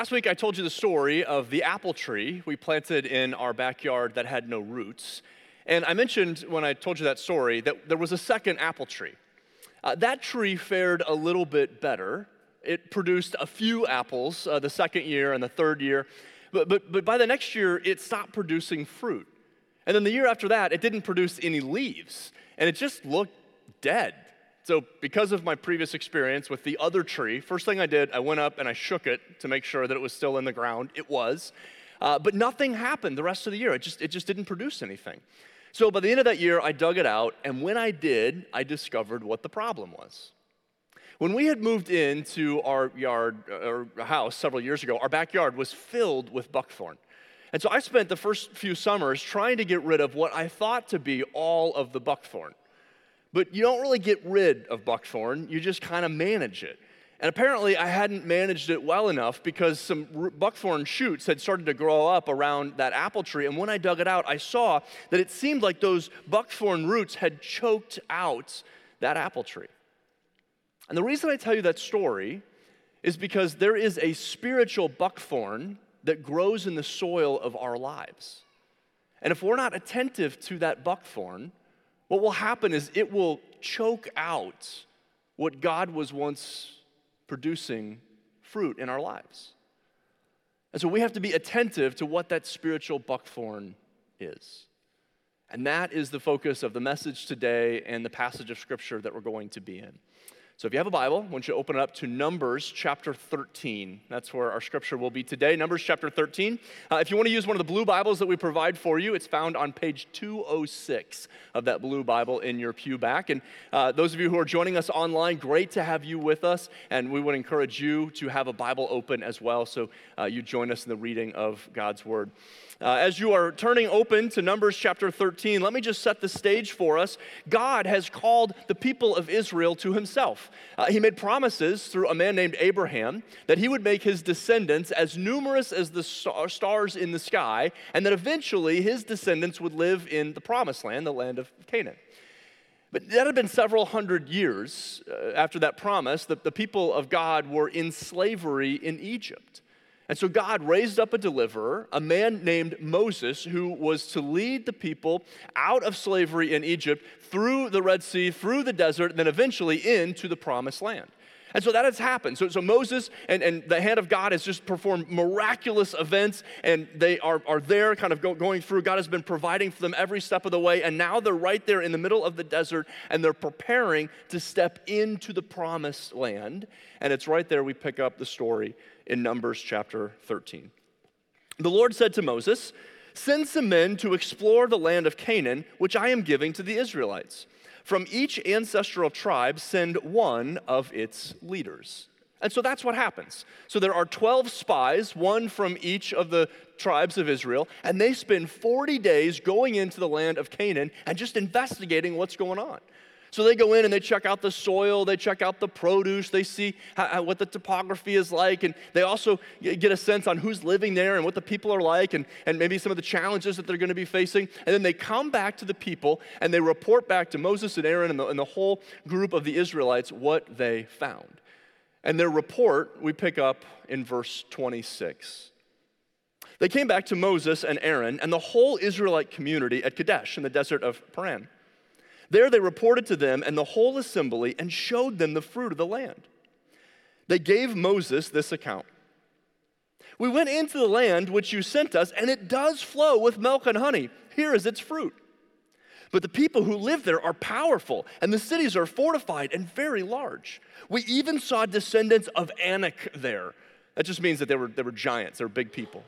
Last week, I told you the story of the apple tree we planted in our backyard that had no roots. And I mentioned when I told you that story that there was a second apple tree. Uh, that tree fared a little bit better. It produced a few apples uh, the second year and the third year, but, but, but by the next year, it stopped producing fruit. And then the year after that, it didn't produce any leaves, and it just looked dead. So, because of my previous experience with the other tree, first thing I did, I went up and I shook it to make sure that it was still in the ground. It was. Uh, but nothing happened the rest of the year. It just, it just didn't produce anything. So, by the end of that year, I dug it out, and when I did, I discovered what the problem was. When we had moved into our yard or house several years ago, our backyard was filled with buckthorn. And so I spent the first few summers trying to get rid of what I thought to be all of the buckthorn. But you don't really get rid of buckthorn, you just kind of manage it. And apparently, I hadn't managed it well enough because some buckthorn shoots had started to grow up around that apple tree. And when I dug it out, I saw that it seemed like those buckthorn roots had choked out that apple tree. And the reason I tell you that story is because there is a spiritual buckthorn that grows in the soil of our lives. And if we're not attentive to that buckthorn, what will happen is it will choke out what God was once producing fruit in our lives. And so we have to be attentive to what that spiritual buckthorn is. And that is the focus of the message today and the passage of scripture that we're going to be in. So if you have a Bible, I want you to open it up to Numbers chapter 13. That's where our scripture will be today, Numbers chapter 13. Uh, if you want to use one of the blue Bibles that we provide for you, it's found on page 206 of that blue Bible in your pew back. And uh, those of you who are joining us online, great to have you with us. And we would encourage you to have a Bible open as well so uh, you join us in the reading of God's Word. Uh, as you are turning open to Numbers chapter 13, let me just set the stage for us. God has called the people of Israel to himself. Uh, he made promises through a man named Abraham that he would make his descendants as numerous as the star- stars in the sky, and that eventually his descendants would live in the promised land, the land of Canaan. But that had been several hundred years uh, after that promise that the people of God were in slavery in Egypt. And so God raised up a deliverer, a man named Moses, who was to lead the people out of slavery in Egypt through the Red Sea, through the desert, and then eventually into the promised land. And so that has happened. So, so Moses and, and the hand of God has just performed miraculous events, and they are, are there kind of go, going through. God has been providing for them every step of the way, and now they're right there in the middle of the desert, and they're preparing to step into the promised land. And it's right there we pick up the story in Numbers chapter 13. The Lord said to Moses, Send some men to explore the land of Canaan, which I am giving to the Israelites. From each ancestral tribe, send one of its leaders. And so that's what happens. So there are 12 spies, one from each of the tribes of Israel, and they spend 40 days going into the land of Canaan and just investigating what's going on. So they go in and they check out the soil, they check out the produce, they see how, what the topography is like, and they also get a sense on who's living there and what the people are like, and, and maybe some of the challenges that they're going to be facing. And then they come back to the people and they report back to Moses and Aaron and the, and the whole group of the Israelites what they found. And their report we pick up in verse 26. They came back to Moses and Aaron and the whole Israelite community at Kadesh in the desert of Paran. There they reported to them and the whole assembly and showed them the fruit of the land. They gave Moses this account. We went into the land which you sent us, and it does flow with milk and honey. Here is its fruit. But the people who live there are powerful, and the cities are fortified and very large. We even saw descendants of Anak there. That just means that they were, they were giants, they were big people.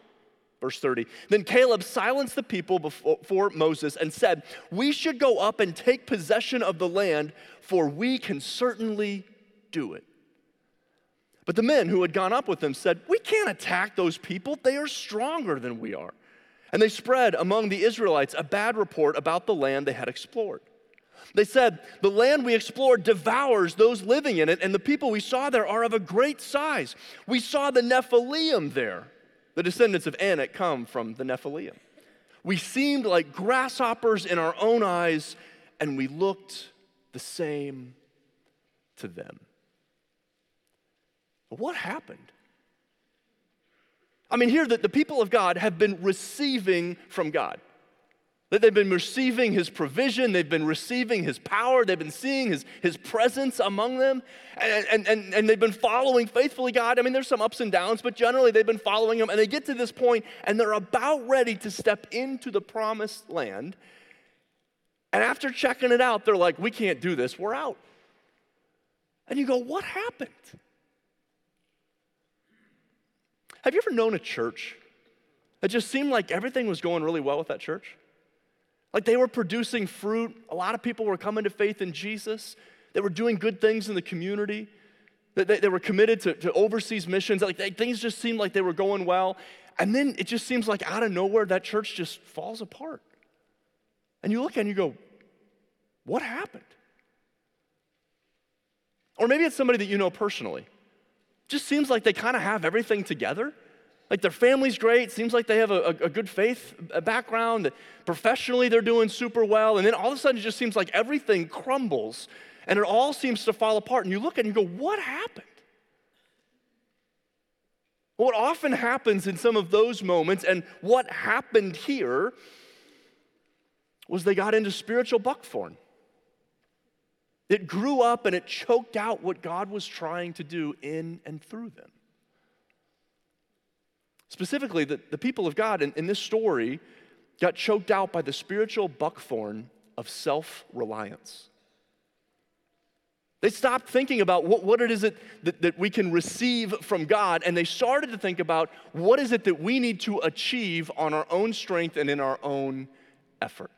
Verse 30. Then Caleb silenced the people before Moses and said, We should go up and take possession of the land, for we can certainly do it. But the men who had gone up with him said, We can't attack those people. They are stronger than we are. And they spread among the Israelites a bad report about the land they had explored. They said, The land we explored devours those living in it, and the people we saw there are of a great size. We saw the Nephilim there. The descendants of Anak come from the Nephilim. We seemed like grasshoppers in our own eyes, and we looked the same to them. But what happened? I mean, here that the people of God have been receiving from God. That they've been receiving his provision, they've been receiving his power, they've been seeing his, his presence among them, and, and, and, and they've been following faithfully God. I mean, there's some ups and downs, but generally they've been following him, and they get to this point, and they're about ready to step into the promised land. And after checking it out, they're like, we can't do this, we're out. And you go, what happened? Have you ever known a church that just seemed like everything was going really well with that church? Like they were producing fruit. A lot of people were coming to faith in Jesus. They were doing good things in the community. They, they, they were committed to, to overseas missions. Like they, things just seemed like they were going well. And then it just seems like out of nowhere, that church just falls apart. And you look and you go, what happened? Or maybe it's somebody that you know personally. Just seems like they kind of have everything together. Like their family's great, seems like they have a, a, good faith uh, background, professionally they're doing super well, and then all of a sudden it just seems like everything crumbles and it all seems to fall apart. And you look at it and you go, What happened? What often happens in some of those moments, and what happened here, was they got into spiritual buckthorn. It grew up and it choked out what God was trying to do in and through them. Specifically, the, the people of God in, in this story got choked out by the spiritual buckthorn of self reliance. They stopped thinking about what, what it is that, that, that, we can receive from God, and they started to think about what is it that we need to achieve on our own strength and in our own effort.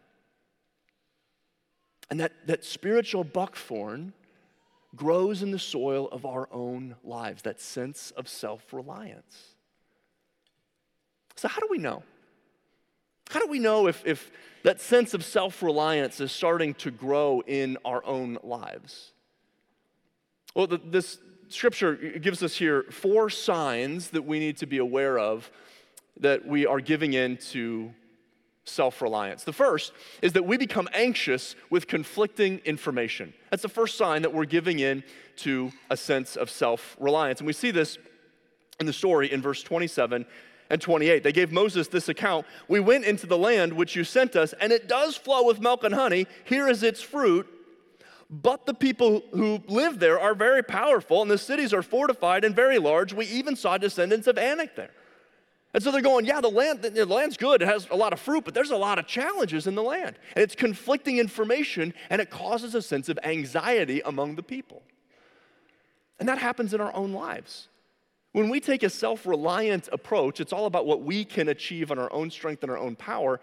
And that, that spiritual buckthorn grows in the soil of our own lives, that sense of self reliance. So, how do we know? How do we know if, if that sense of self reliance is starting to grow in our own lives? Well, the, this scripture gives us here four signs that we need to be aware of that we are giving in to self reliance. The first is that we become anxious with conflicting information. That's the first sign that we're giving in to a sense of self reliance. And we see this in the story in verse 27 and 28. They gave Moses this account We went into the land which you sent us, and it does flow with milk and honey. Here is its fruit. But the people who live there are very powerful, and the cities are fortified and very large. We even saw descendants of Anak there. And so they're going, yeah, the land, the land's good. It has a lot of fruit, but there's a lot of challenges in the land. And it's conflicting information, and it causes a sense of anxiety among the people. And that happens in our own lives. When we take a self reliant approach, it's all about what we can achieve on our own strength and our own power.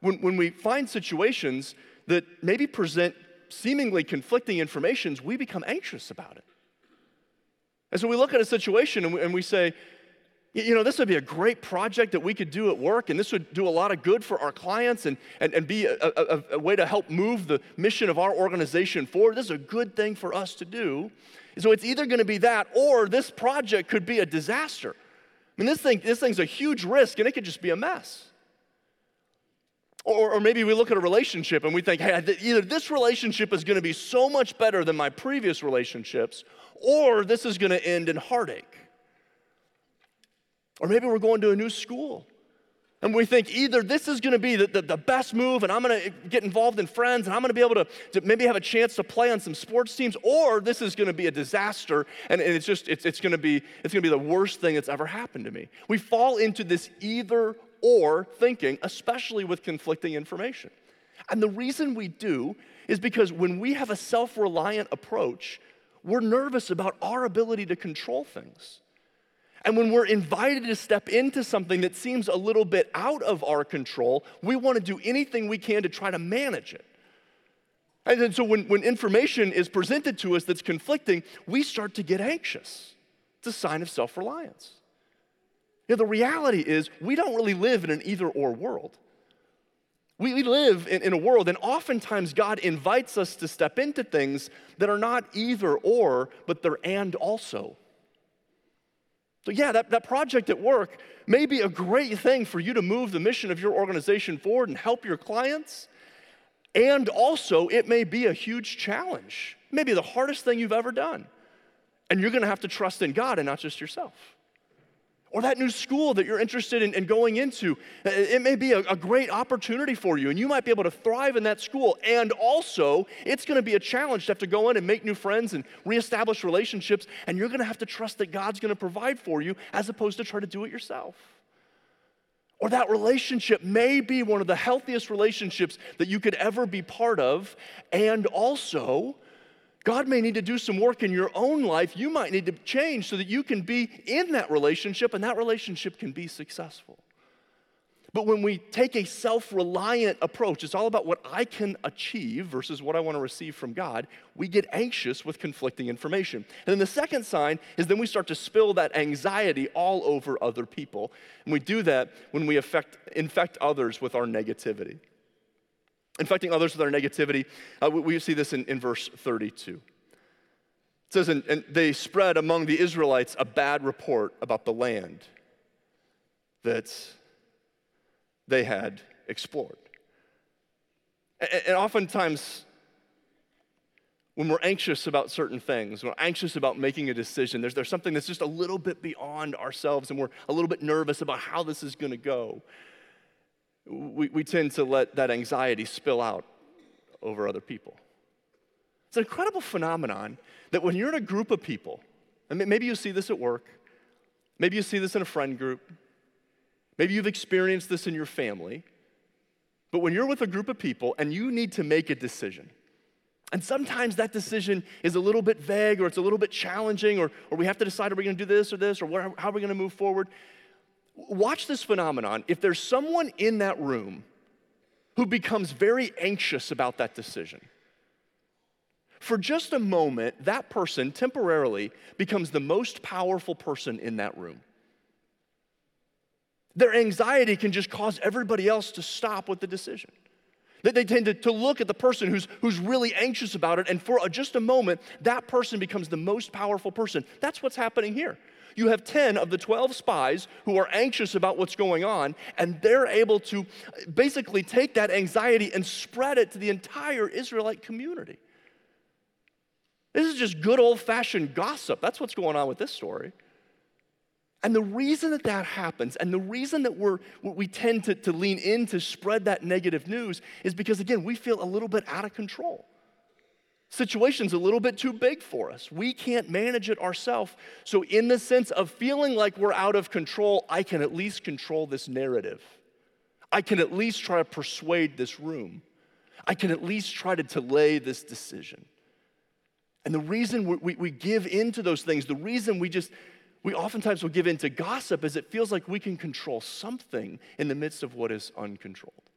When, when we find situations that maybe present seemingly conflicting informations, we become anxious about it. And so we look at a situation and we, and we say, you know, this would be a great project that we could do at work, and this would do a lot of good for our clients and, and, and be a, a, a way to help move the mission of our organization forward. This is a good thing for us to do. So it's either going to be that or this project could be a disaster. I mean, this, thing, this thing's a huge risk and it could just be a mess. Or, or maybe we look at a relationship and we think, hey, either this relationship is going to be so much better than my previous relationships, or this is going to end in heartache. Or maybe we're going to a new school and we think either this is going to be the, the, the, best move and I'm going to get involved in friends and I'm going to be able to, to, maybe have a chance to play on some sports teams, or this is going to be a disaster and, and it's just, it's, it's going to be, it's going to be the worst thing that's ever happened to me. We fall into this either or thinking, especially with conflicting information. And the reason we do is because when we have a self reliant approach, we're nervous about our ability to control things. And when we're invited to step into something that seems a little bit out of our control, we want to do anything we can to try to manage it. And so when, when information is presented to us that's conflicting, we start to get anxious. It's a sign of self reliance. You know, the reality is, we don't really live in an either or world. We, we live in, in a world, and oftentimes God invites us to step into things that are not either or, but they're and also. So, yeah, that, that project at work may be a great thing for you to move the mission of your organization forward and help your clients. And also, it may be a huge challenge, maybe the hardest thing you've ever done. And you're gonna have to trust in God and not just yourself. Or that new school that you're interested in, in going into. Uh, it may be a, a, great opportunity for you, and you might be able to thrive in that school. And also, it's going to be a challenge to have to go in and make new friends and reestablish relationships, and you're going to have to trust that God's going to provide for you as opposed to try to do it yourself. Or that relationship may be one of the healthiest relationships that you could ever be part of, and also, God may need to do some work in your own life. You might need to change so that you can be in that relationship and that relationship can be successful. But when we take a self reliant approach, it's all about what I can achieve versus what I want to receive from God, we get anxious with conflicting information. And then the second sign is then we start to spill that anxiety all over other people. And we do that when we affect, infect others with our negativity infecting others with our negativity. Uh, we, we, see this in, in verse 32. It says, and, and they spread among the Israelites a bad report about the land that they had explored. And, and oftentimes, when we're anxious about certain things, when we're anxious about making a decision, there's, there's something that's just a little bit beyond ourselves, and we're a little bit nervous about how this is going to go we, we tend to let that anxiety spill out over other people. It's an incredible phenomenon that when you're in a group of people, and maybe you see this at work, maybe you see this in a friend group, maybe you've experienced this in your family, but when you're with a group of people and you need to make a decision, and sometimes that decision is a little bit vague or it's a little bit challenging, or, or we have to decide are we going to do this or this, or where, how are we going to move forward? Watch this phenomenon. If there's someone in that room who becomes very anxious about that decision, for just a moment, that person temporarily becomes the most powerful person in that room. Their anxiety can just cause everybody else to stop with the decision. That they tend to, to look at the person who's, who's really anxious about it, and for just a moment, that person becomes the most powerful person. That's what's happening here you have 10 of the 12 spies who are anxious about what's going on, and they're able to basically take that anxiety and spread it to the entire Israelite community. This is just good old fashioned gossip. That's what's going on with this story. And the reason that that happens, and the reason that we're, we tend to, to lean in to spread that negative news, is because, again, we feel a little bit out of control situation's a little bit too big for us. We can't manage it ourselves. So, in the sense of feeling like we're out of control, I can at least control this narrative. I can at least try to persuade this room. I can at least try to delay this decision. And the reason we, we, we give into those things, the reason we just, we oftentimes will give into gossip is it feels like we can control something in the midst of what is uncontrolled.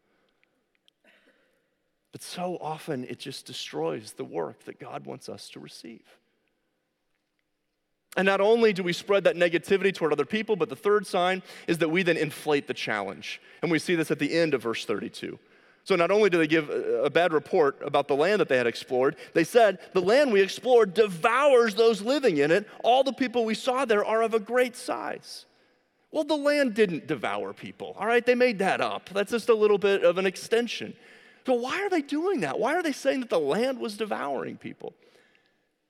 But so often it just destroys the work that God wants us to receive. And not only do we spread that negativity toward other people, but the third sign is that we then inflate the challenge. And we see this at the end of verse 32. So not only do they give a bad report about the land that they had explored, they said, The land we explored devours those living in it. All the people we saw there are of a great size. Well, the land didn't devour people, all right? They made that up. That's just a little bit of an extension. So, why are they doing that? Why are they saying that the land was devouring people?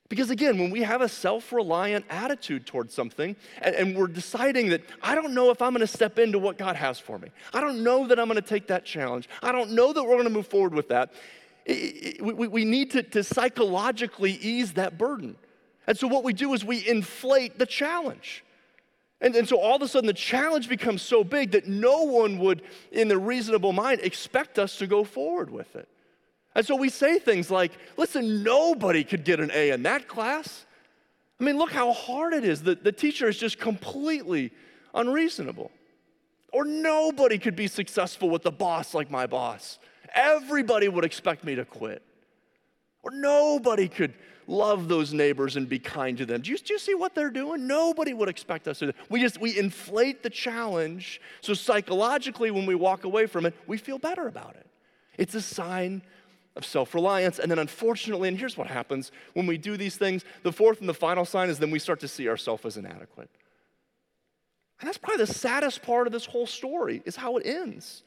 Because again, when we have a self reliant attitude towards something and, and, we're deciding that I don't know if I'm going to step into what God has for me, I don't know that I'm going to take that challenge, I don't know that we're going to move forward with that, it, it, we, we need to, to psychologically ease that burden. And so, what we do is we inflate the challenge. And, and so all of a sudden, the challenge becomes so big that no one would, in their reasonable mind, expect us to go forward with it. And so we say things like, listen, nobody could get an A in that class. I mean, look how hard it is. The, the teacher is just completely unreasonable. Or nobody could be successful with a boss like my boss. Everybody would expect me to quit. Or nobody could love those neighbors and be kind to them. Do you, do you see what they're doing? Nobody would expect us to do. We just we inflate the challenge so psychologically when we walk away from it, we feel better about it. It's a sign of self-reliance. And then unfortunately, and here's what happens when we do these things, the fourth and the final sign is then we start to see ourselves as inadequate. And that's probably the saddest part of this whole story is how it ends.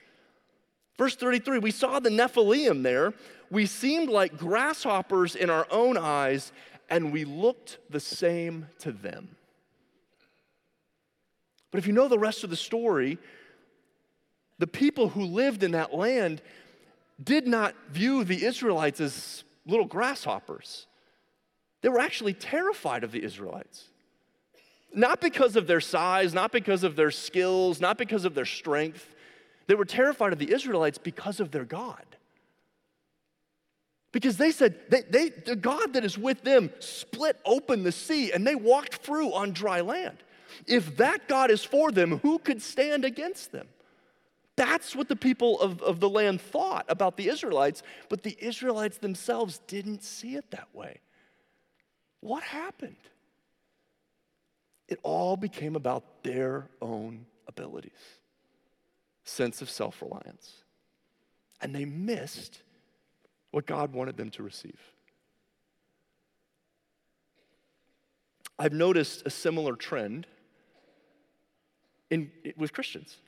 Verse 33, we saw the Nephilim there. We seemed like grasshoppers in our own eyes, and we looked the same to them. But if you know the rest of the story, the people who lived in that land did not view the Israelites as little grasshoppers. They were actually terrified of the Israelites. Not because of their size, not because of their skills, not because of their strength. They were terrified of the Israelites because of their God. Because they said, they, they, the God that is with them split open the sea and they walked through on dry land. If that God is for them, who could stand against them? That's what the people of, of the land thought about the Israelites, but the Israelites themselves didn't see it that way. What happened? It all became about their own abilities, sense of self reliance. And they missed what God wanted them to receive. I've noticed a similar trend in, with Christians.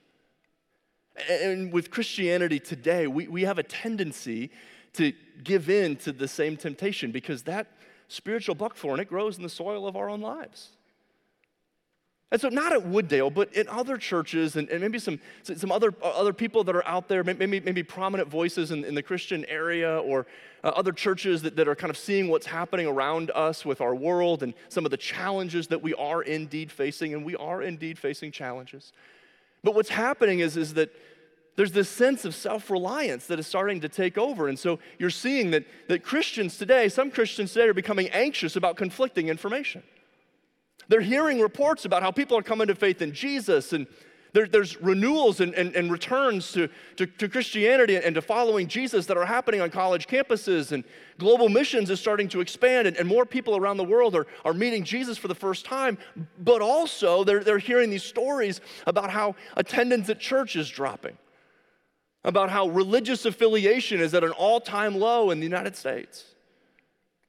And with Christianity today, we, we have a tendency to give in to the same temptation because that spiritual buckthorn, it grows in the soil of our own lives. And so, not at Wooddale, but in other churches and, and maybe some, some other, other people that are out there, maybe, maybe prominent voices in, in the Christian area or uh, other churches that, that are kind of seeing what's happening around us with our world and some of the challenges that we are indeed facing, and we are indeed facing challenges. But what's happening is, is that there's this sense of self reliance that is starting to take over. And so you're seeing that, that Christians today, some Christians today, are becoming anxious about conflicting information. They're hearing reports about how people are coming to faith in Jesus, and there, there's renewals and, and, and returns to, to, to, Christianity and to following Jesus that are happening on college campuses, and global missions is starting to expand, and, and more people around the world are, are meeting Jesus for the first time. But also, they're, they're hearing these stories about how attendance at church is dropping, about how religious affiliation is at an all time low in the United States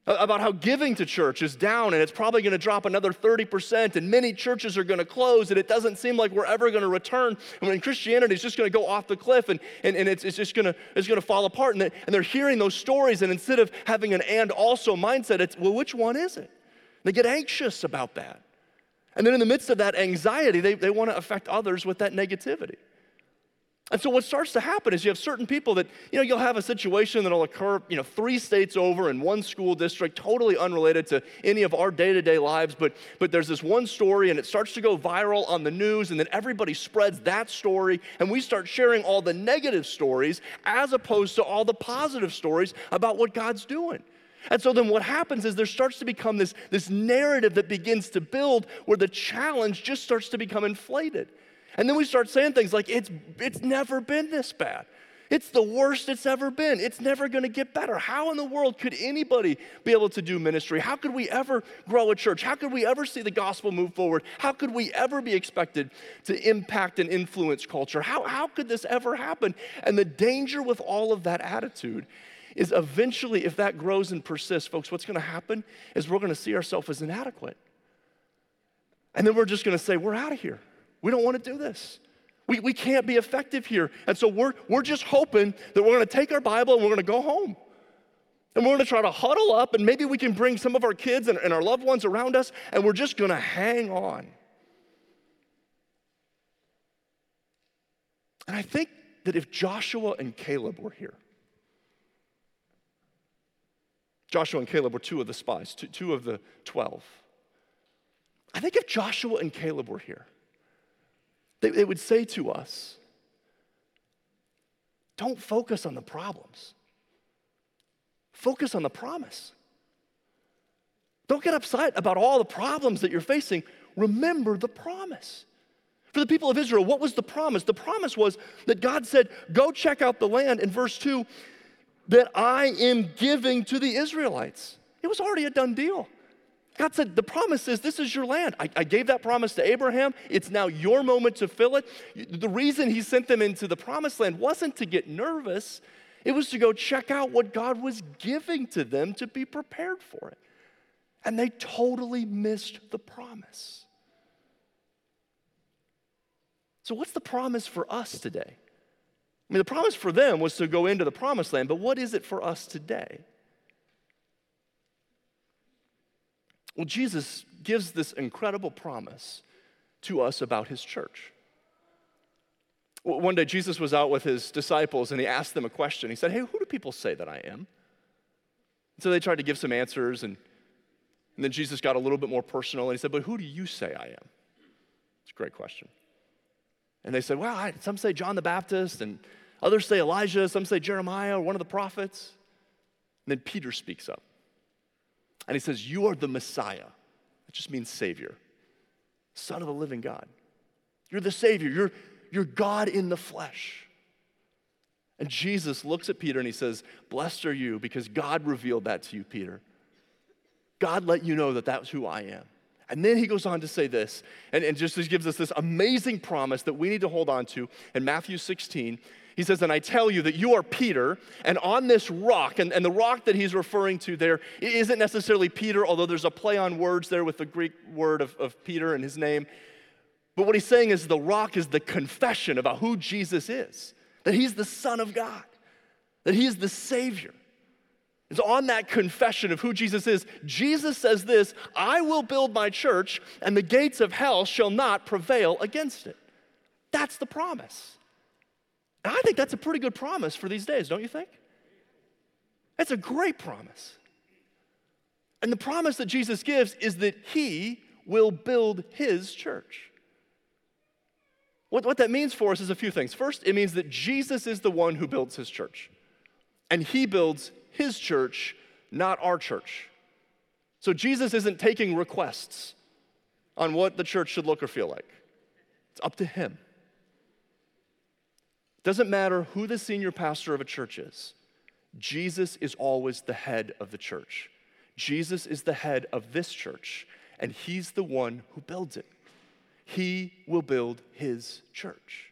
about how giving to church is down and it's probably going to drop another 30%, and many churches are going to close, and it doesn't seem like we're ever going to return. And when Christianity is just going to go off the cliff and, and, and it's, it's just going to, it's going to fall apart. And, and they're hearing those stories, and instead of having an and also mindset, it's, well, which one is it? They get anxious about that. And then in the midst of that anxiety, they, they want to affect others with that negativity. And so what starts to happen is you have certain people that, you know, you'll have a situation that'll occur, you know, three states over in one school district, totally unrelated to any of our day-to-day lives, but but there's this one story and it starts to go viral on the news, and then everybody spreads that story, and we start sharing all the negative stories as opposed to all the positive stories about what God's doing. And so then what happens is there starts to become this, this narrative that begins to build where the challenge just starts to become inflated. And then we start saying things like, it's, it's never been this bad. It's the worst it's ever been. It's never going to get better. How in the world could anybody be able to do ministry? How could we ever grow a church? How could we ever see the gospel move forward? How could we ever be expected to impact and influence culture? How, how could this ever happen? And the danger with all of that attitude is eventually, if that grows and persists, folks, what's going to happen is we're going to see ourselves as inadequate. And then we're just going to say, we're out of here. We don't want to do this. We, we can't be effective here. And so we're, we're just hoping that we're going to take our Bible and we're going to go home. And we're going to try to huddle up, and maybe we can bring some of our kids and, and our loved ones around us, and we're just going to hang on. And I think that if Joshua and Caleb were here, Joshua and Caleb were two of the spies, two, two of the 12. I think if Joshua and Caleb were here, they, would say to us, don't focus on the problems, focus on the promise. Don't get upset about all the problems that you're facing. Remember the promise. For the people of Israel, what was the promise? The promise was that God said, Go check out the land in verse 2 that I am giving to the Israelites. It was already a done deal. God said, The promise is this is your land. I, I, gave that promise to Abraham. It's now your moment to fill it. The reason he sent them into the promised land wasn't to get nervous, it was to go check out what God was giving to them to be prepared for it. And they totally missed the promise. So, what's the promise for us today? I mean, the promise for them was to go into the promised land, but what is it for us today? Well, Jesus gives this incredible promise to us about his church. One day, Jesus was out with his disciples and he asked them a question. He said, Hey, who do people say that I am? And so they tried to give some answers, and, and then Jesus got a little bit more personal and he said, But who do you say I am? It's a great question. And they said, Well, I, some say John the Baptist, and others say Elijah, some say Jeremiah or one of the prophets. And then Peter speaks up. And he says, You are the Messiah. That just means Savior, Son of the living God. You're the Savior. You're, you're God in the flesh. And Jesus looks at Peter and he says, Blessed are you because God revealed that to you, Peter. God let you know that that's who I am. And then he goes on to say this, and, and just gives us this amazing promise that we need to hold on to in Matthew 16. He says, And I tell you that you are Peter, and on this rock, and, and the rock that he's referring to there isn't necessarily Peter, although there's a play on words there with the Greek word of, of Peter and his name. But what he's saying is the rock is the confession about who Jesus is, that he's the Son of God, that he is the Savior. It's on that confession of who Jesus is. Jesus says this I will build my church, and the gates of hell shall not prevail against it. That's the promise. And I think that's a pretty good promise for these days, don't you think? It's a great promise. And the promise that Jesus gives is that he will build his church. What, what that means for us is a few things. First, it means that Jesus is the one who builds his church, and he builds his church, not our church. So Jesus isn't taking requests on what the church should look or feel like. It's up to him. Doesn't matter who the senior pastor of a church is, Jesus is always the head of the church. Jesus is the head of this church, and he's the one who builds it. He will build his church.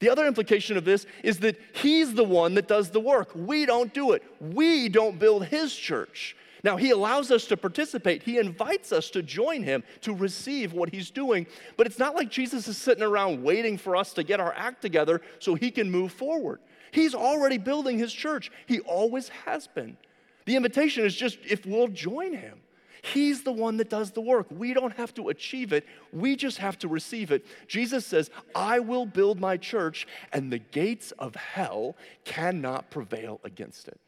The other implication of this is that he's the one that does the work. We don't do it. We don't build his church. Now, he allows us to participate. He invites us to join him to receive what he's doing. But it's not like Jesus is sitting around waiting for us to get our act together so he can move forward. He's already building his church, he always has been. The invitation is just if we'll join him. He's the one that does the work. We don't have to achieve it, we just have to receive it. Jesus says, I will build my church, and the gates of hell cannot prevail against it.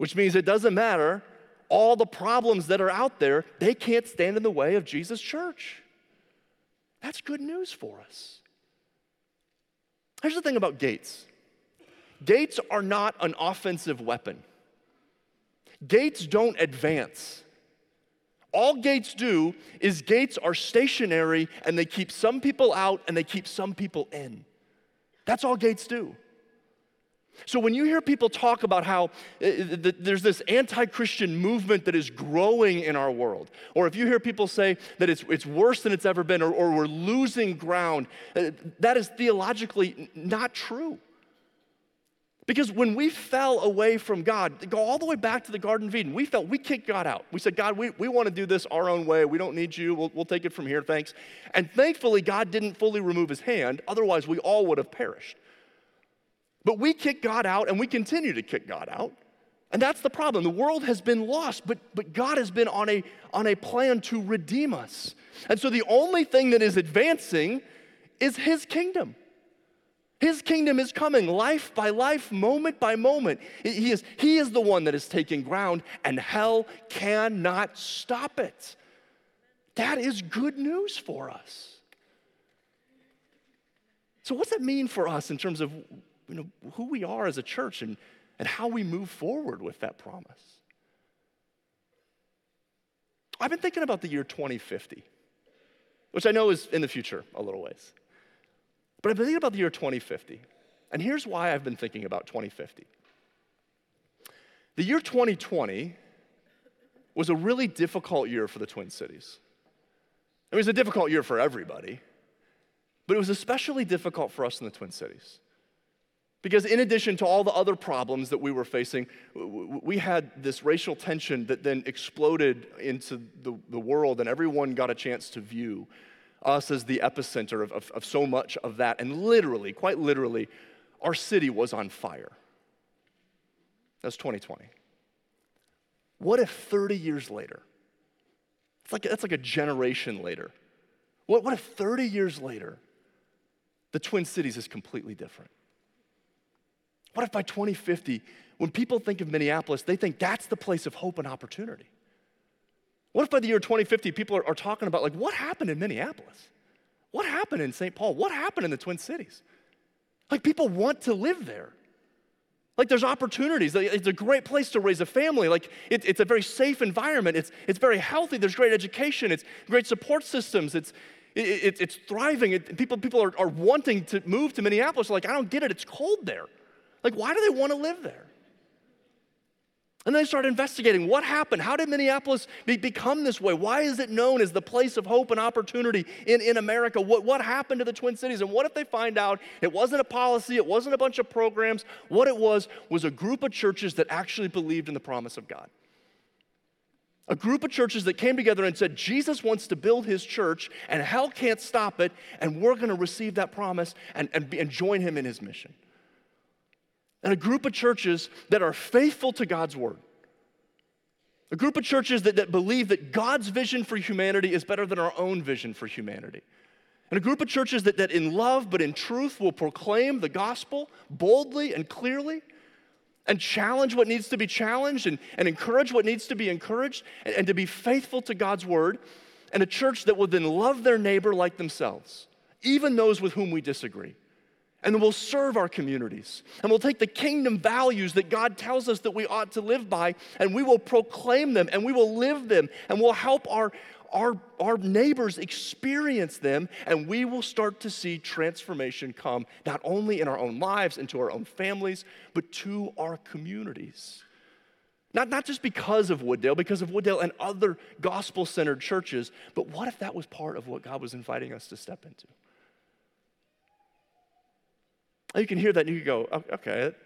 Which means it doesn't matter all the problems that are out there, they can't stand in the way of Jesus' church. That's good news for us. Here's the thing about gates gates are not an offensive weapon. Gates don't advance. All gates do is gates are stationary and they keep some people out and they keep some people in. That's all gates do. So when you hear people talk about how uh, there's this anti-Christian movement that is growing in our world, or if you hear people say that it's, it's worse than it's ever been, or, or we're losing ground, uh, that is theologically not true. Because when we fell away from God, go all the way back to the Garden of Eden, we felt we kicked God out. We said, God, we, we want to do this our own way. We don't need you. We'll, we'll take it from here, thanks. And thankfully, God didn't fully remove his hand. Otherwise, we all would have perished. But we kick God out and we continue to kick God out. And that's the problem. The world has been lost, but, but God has been on a, on a plan to redeem us. And so the only thing that is advancing is his kingdom. His kingdom is coming life by life, moment by moment. He is, he is the one that is taking ground, and hell cannot stop it. That is good news for us. So, what's that mean for us in terms of you know, who we are as a church and, and how we move forward with that promise? I've been thinking about the year 2050, which I know is in the future a little ways. But I've been thinking about the year 2050. And here's why I've been thinking about 2050. The year 2020 was a really difficult year for the Twin Cities. It was a difficult year for everybody, but it was especially difficult for us in the Twin Cities. Because, in addition to all the other problems that we were facing, we had this racial tension that then exploded into the, the world, and everyone got a chance to view us as the epicenter of, of, of so much of that. And literally, quite literally, our city was on fire. That's 2020. What if 30 years later, it's like, that's like a generation later, What, what if 30 years later, the Twin Cities is completely different? What if by 2050, when people think of Minneapolis, they think that's the place of hope and opportunity? What if by the year 2050, people are, are talking about, like, what happened in Minneapolis? What happened in St. Paul? What happened in the Twin Cities? Like, people want to live there. Like, there's opportunities. It's a great place to raise a family. Like, it, it's a very safe environment. It's, it's very healthy. There's great education. It's great support systems. It's, it, it's thriving. It, people people are, are wanting to move to Minneapolis. Like, I don't get it. It's cold there. Like, why do they want to live there? And then they started investigating what happened. How did Minneapolis be, become this way? Why is it known as the place of hope and opportunity in, in America? What, what happened to the Twin Cities? And what if they find out it wasn't a policy, it wasn't a bunch of programs? What it was was a group of churches that actually believed in the promise of God. A group of churches that came together and said, Jesus wants to build his church, and hell can't stop it, and we're going to receive that promise and, and, and join him in his mission and a group of churches that are faithful to God's word. A group of churches that, that believe that God's vision for humanity is better than our own vision for humanity. And a group of churches that, that in love but in truth will proclaim the gospel boldly and clearly and challenge what needs to be challenged and, and encourage what needs to be encouraged and, and to be faithful to God's word. And a church that will then love their neighbor like themselves, even those with whom we disagree and we'll serve our communities. And we'll take the kingdom values that God tells us that we ought to live by, and we will proclaim them and we will live them, and we'll help our, our, our neighbors experience them, and we will start to see transformation come not only in our own lives and to our own families, but to our communities. Not, not just because of Wooddale, because of Wooddale and other gospel centered churches, but what if that was part of what God was inviting us to step into? Oh, you can hear that and you can go, okay, it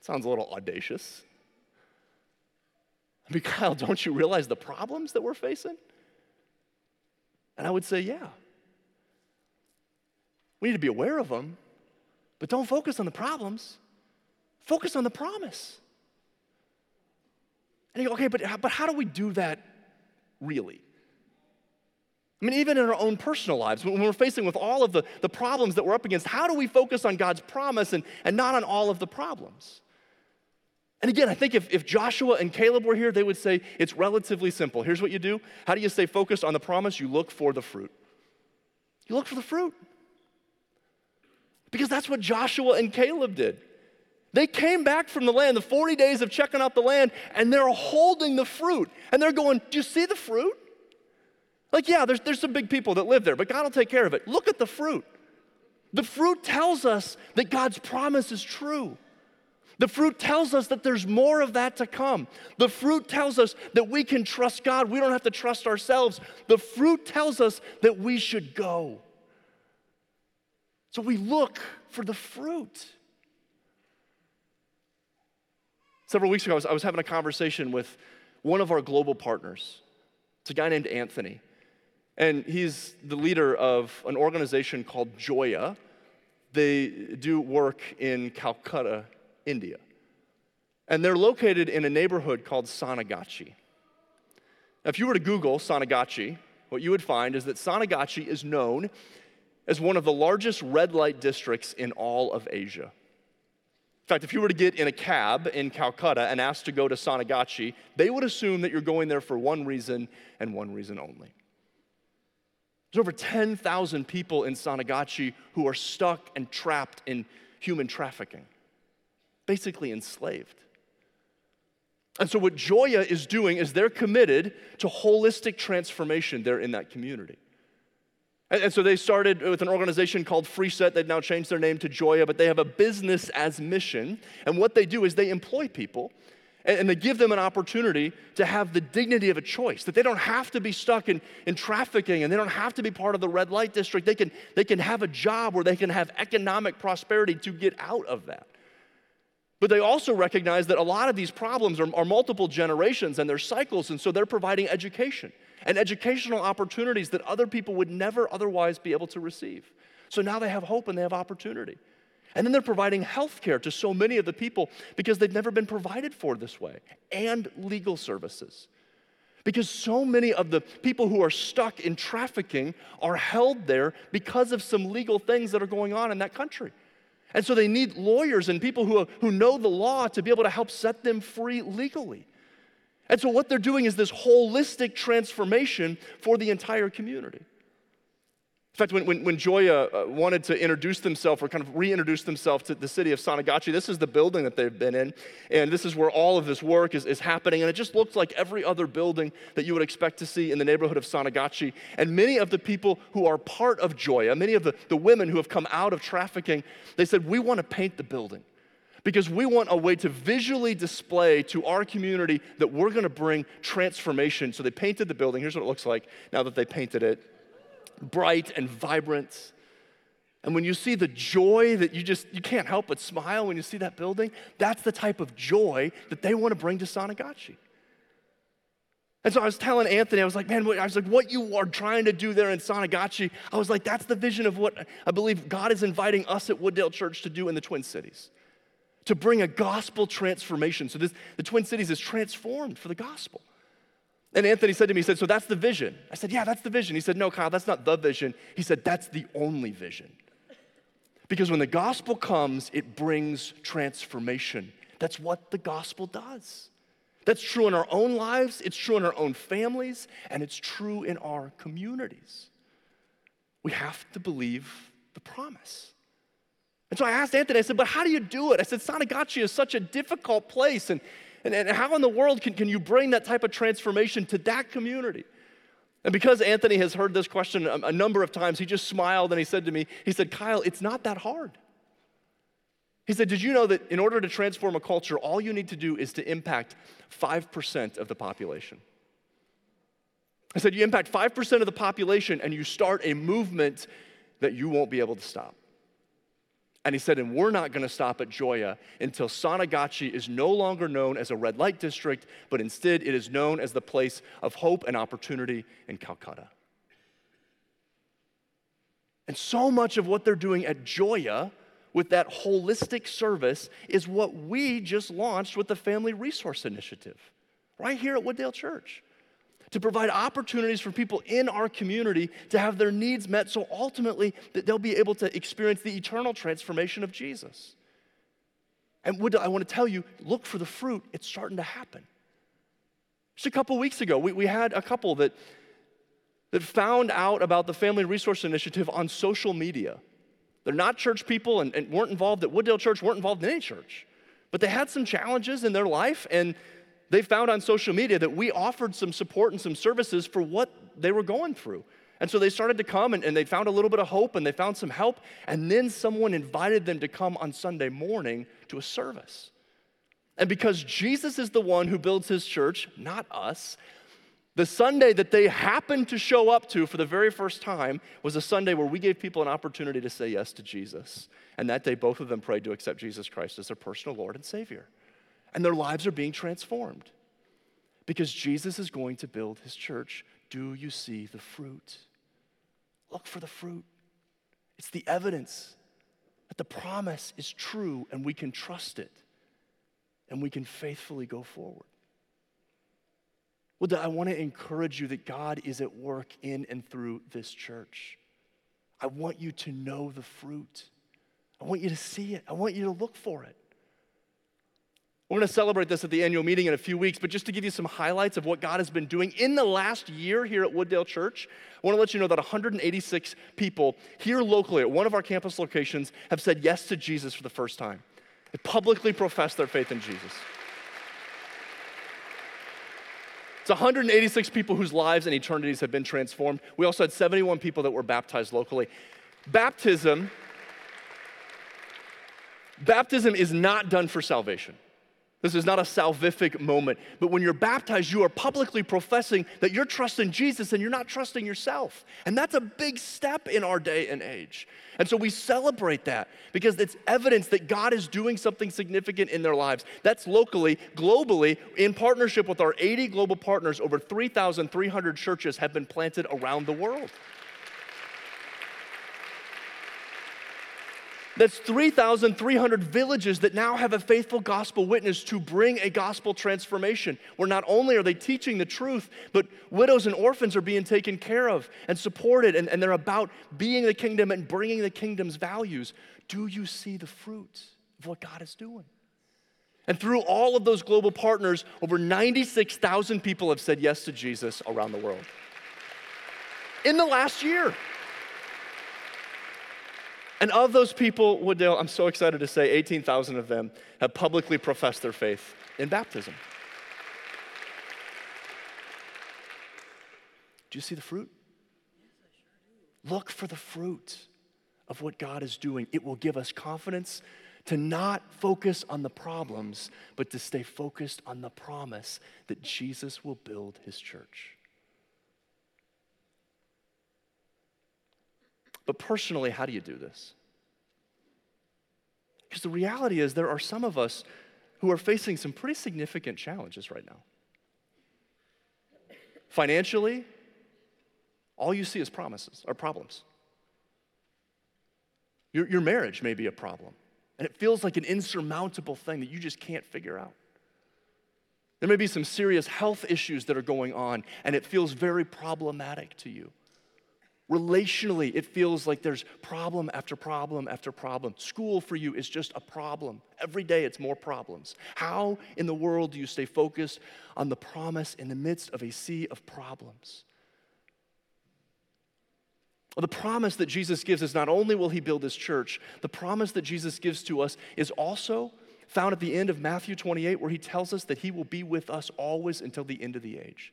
sounds a little audacious. I mean, Kyle, don't you realize the problems that we're facing? And I would say, yeah. We need to be aware of them, but don't focus on the problems. Focus on the promise. And you go, okay, but, but how do we do that really? I mean, even in our own personal lives, when we're facing with all of the, the problems that we're up against, how do we focus on God's promise and, and not on all of the problems? And again, I think if, if Joshua and Caleb were here, they would say it's relatively simple. Here's what you do How do you stay focused on the promise? You look for the fruit. You look for the fruit. Because that's what Joshua and Caleb did. They came back from the land, the 40 days of checking out the land, and they're holding the fruit. And they're going, Do you see the fruit? Like, yeah, there's, there's some big people that live there, but God will take care of it. Look at the fruit. The fruit tells us that God's promise is true. The fruit tells us that there's more of that to come. The fruit tells us that we can trust God. We don't have to trust ourselves. The fruit tells us that we should go. So we look for the fruit. Several weeks ago, I was, I was having a conversation with one of our global partners. It's a guy named Anthony. And he's the leader of an organization called Joya. They do work in Calcutta, India. And they're located in a neighborhood called Sonagachi. Now, if you were to Google Sonagachi, what you would find is that Sonagachi is known as one of the largest red light districts in all of Asia. In fact, if you were to get in a cab in Calcutta and asked to go to Sonagachi, they would assume that you're going there for one reason and one reason only there's over 10,000 people in Sonagachi who are stuck and trapped in human trafficking, basically enslaved. And so, what Joya is doing is they're committed to holistic transformation there in that community. And, so, they started with an organization called FreeSet. They've now changed their name to Joya, but they have a business as mission. And what they do is they employ people and, they give them an opportunity to have the dignity of a choice, that they don't have to be stuck in, in trafficking and they don't have to be part of the red light district. They can, they can have a job where they can have economic prosperity to get out of that. But they also recognize that a lot of these problems are, are multiple generations and they're cycles, and so they're providing education and educational opportunities that other people would never otherwise be able to receive. So now they have hope and they have opportunity. And then they're providing health care to so many of the people because they've never been provided for this way, and legal services. Because so many of the people who are stuck in trafficking are held there because of some legal things that are going on in that country. And so they need lawyers and people who, who know the law to be able to help set them free legally. And so what they're doing is this holistic transformation for the entire community. In fact, when, when, when Joya uh, wanted to introduce themselves or kind of reintroduce themselves to the city of Sonagachi, this is the building that they've been in, and this is where all of this work is, is happening. And it just looks like every other building that you would expect to see in the neighborhood of Sonagachi. And many of the people who are part of Joya, many of the, the women who have come out of trafficking, they said, We want to paint the building because we want a way to visually display to our community that we're going to bring transformation. So they painted the building. Here's what it looks like now that they painted it bright and vibrant. And when you see the joy that you just you can't help but smile when you see that building, that's the type of joy that they want to bring to Sonagachi. And so I was telling Anthony, I was like, man, I was like, what you are trying to do there in Sonagachi, I was like, that's the vision of what I believe God is inviting us at Wooddale Church to do in the Twin Cities. To bring a gospel transformation. So this, the Twin Cities is transformed for the gospel. And Anthony said to me, he said, So that's the vision. I said, Yeah, that's the vision. He said, No, Kyle, that's not the vision. He said, That's the only vision. Because when the gospel comes, it brings transformation. That's what the gospel does. That's true in our own lives, it's true in our own families, and it's true in our communities. We have to believe the promise. And so I asked Anthony, I said, but how do you do it? I said, Sonagachi is such a difficult place. And and, and how in the world can, can you bring that type of transformation to that community? And because Anthony has heard this question a, a number of times, he just smiled and he said to me, he said, Kyle, it's not that hard. He said, Did you know that in order to transform a culture, all you need to do is to impact 5% of the population? I said, You impact 5% of the population and you start a movement that you won't be able to stop. And he said, and we're not going to stop at Joya until Sonagachi is no longer known as a red light district, but instead it is known as the place of hope and opportunity in Calcutta. And so much of what they're doing at Joya with that holistic service is what we just launched with the Family Resource Initiative, right here at Wooddale Church to provide opportunities for people in our community to have their needs met so ultimately that they'll be able to experience the eternal transformation of Jesus. And what I want to tell you, look for the fruit, it's starting to happen. Just a couple weeks ago, we, we had a couple that, that found out about the Family Resource Initiative on social media. They're not church people and, and weren't involved at Wooddale Church, weren't involved in any church. But they had some challenges in their life, and they found on social media that we offered some support and some services for what they were going through. And so they started to come and, and, they found a little bit of hope and they found some help. And then someone invited them to come on Sunday morning to a service. And because Jesus is the one who builds his church, not us, the Sunday that they happened to show up to for the very first time was a Sunday where we gave people an opportunity to say yes to Jesus. And that day, both of them prayed to accept Jesus Christ as their personal Lord and Savior and their lives are being transformed because Jesus is going to build his church. Do you see the fruit? Look for the fruit. It's the evidence that the promise is true and we can trust it and we can faithfully go forward. Well, I want to encourage you that God is at work in and through this church. I want you to know the fruit. I want you to see it. I want you to look for it. We're going to celebrate this at the annual meeting in a few weeks, but just to give you some highlights of what God has been doing in the last year here at Wooddale Church, I want to let you know that 186 people here locally at one of our campus locations have said yes to Jesus for the first time. They publicly profess their faith in Jesus. It's 186 people whose lives and eternities have been transformed. We also had 71 people that were baptized locally. Baptism, baptism is not done for salvation. This is not a salvific moment, but when you're baptized, you are publicly professing that you're trusting Jesus and you're not trusting yourself. And that's a big step in our day and age. And so we celebrate that because it's evidence that God is doing something significant in their lives. That's locally, globally, in partnership with our 80 global partners, over 3,300 churches have been planted around the world. That's 3,300 villages that now have a faithful gospel witness to bring a gospel transformation, where not only are they teaching the truth, but widows and orphans are being taken care of and supported, and, and they're about being the kingdom and bringing the kingdom's values. Do you see the fruits of what God is doing? And through all of those global partners, over 96,000 people have said yes to Jesus around the world. In the last year. And of those people, Wooddale, I'm so excited to say 18,000 of them have publicly professed their faith in baptism. Do you see the fruit? Look for the fruit of what God is doing. It will give us confidence to not focus on the problems, but to stay focused on the promise that Jesus will build his church. But personally, how do you do this? Because the reality is, there are some of us who are facing some pretty significant challenges right now. Financially, all you see is promises or problems. Your, your marriage may be a problem, and it feels like an insurmountable thing that you just can't figure out. There may be some serious health issues that are going on, and it feels very problematic to you. Relationally, it feels like there's problem after problem after problem. School for you is just a problem. Every day it's more problems. How in the world do you stay focused on the promise in the midst of a sea of problems? Well, the promise that Jesus gives is not only will he build his church, the promise that Jesus gives to us is also found at the end of Matthew 28, where he tells us that he will be with us always until the end of the age.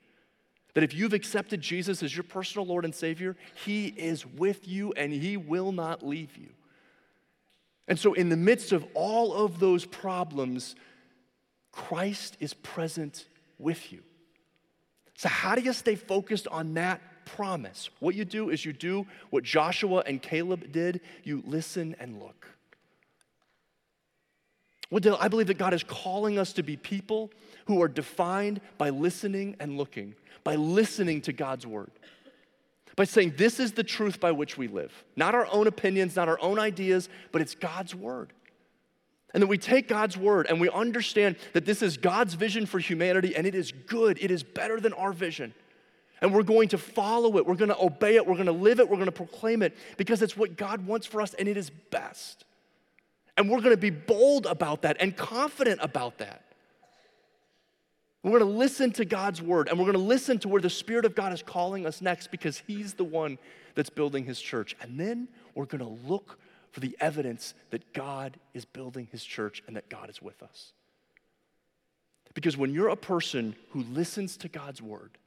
That if you've accepted Jesus as your personal Lord and Savior, He is with you and He will not leave you. And so, in the midst of all of those problems, Christ is present with you. So, how do you stay focused on that promise? What you do is you do what Joshua and Caleb did you listen and look. Well, I believe that God is calling us to be people who are defined by listening and looking by listening to God's word. By saying, This is the truth by which we live. Not our own opinions, not our own ideas, but it's God's word. And then we take God's word and we understand that this is God's vision for humanity and it is good, it is better than our vision. And we're going to follow it, we're going to obey it, we're going to live it, we're going to proclaim it because it's what God wants for us and it is best. And we're going to be bold about that and confident about that. We're going to listen to God's word and we're going to listen to where the Spirit of God is calling us next because He's the one that's building His church. And then we're going to look for the evidence that God is building His church and that God is with us. Because when you're a person who listens to God's word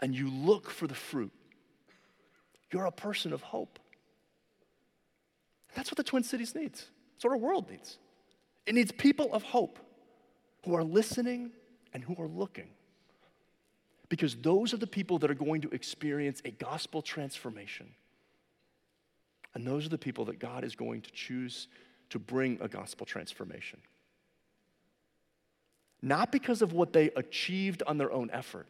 and you look for the fruit, you're a person of hope. That's what the Twin Cities needs. That's what our world needs. It needs people of hope who are listening and who are looking. Because those are the people that are going to experience a gospel transformation. And those are the people that God is going to choose to bring a gospel transformation. Not because of what they achieved on their own effort,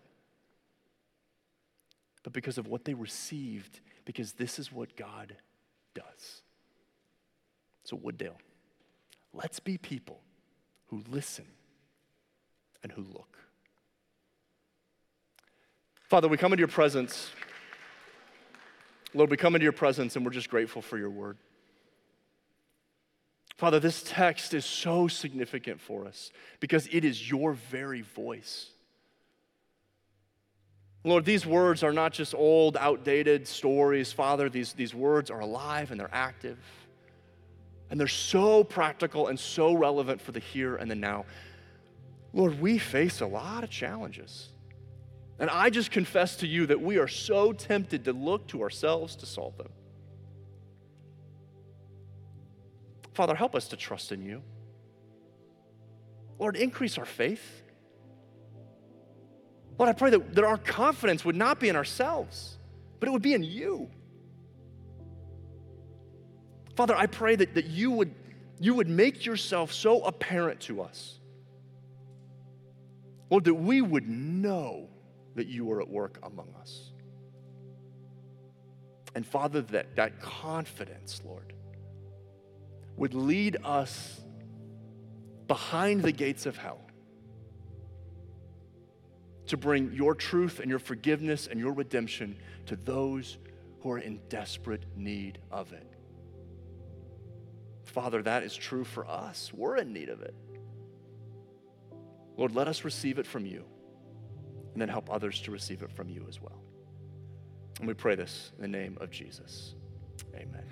but because of what they received, because this is what God does. So, Wooddale, let's be people who listen and who look. Father, we come into your presence. Lord, we come into your presence and we're just grateful for your word. Father, this text is so significant for us because it is your very voice. Lord, these words are not just old, outdated stories. Father, these, these words are alive and they're active. And they're so practical and so relevant for the here and the now. Lord, we face a lot of challenges. And I just confess to you that we are so tempted to look to ourselves to solve them. Father, help us to trust in you. Lord, increase our faith. Lord, I pray that, that our confidence would not be in ourselves, but it would be in you. Father, I pray that, that you, would, you would make yourself so apparent to us Lord, that we would know that you are at work among us. And Father, that, that confidence, Lord, would lead us behind the gates of hell to bring your truth and your forgiveness and your redemption to those who are in desperate need of it. Father, that is true for us. We're in need of it. Lord, let us receive it from you and then help others to receive it from you as well. And we pray this in the name of Jesus. Amen.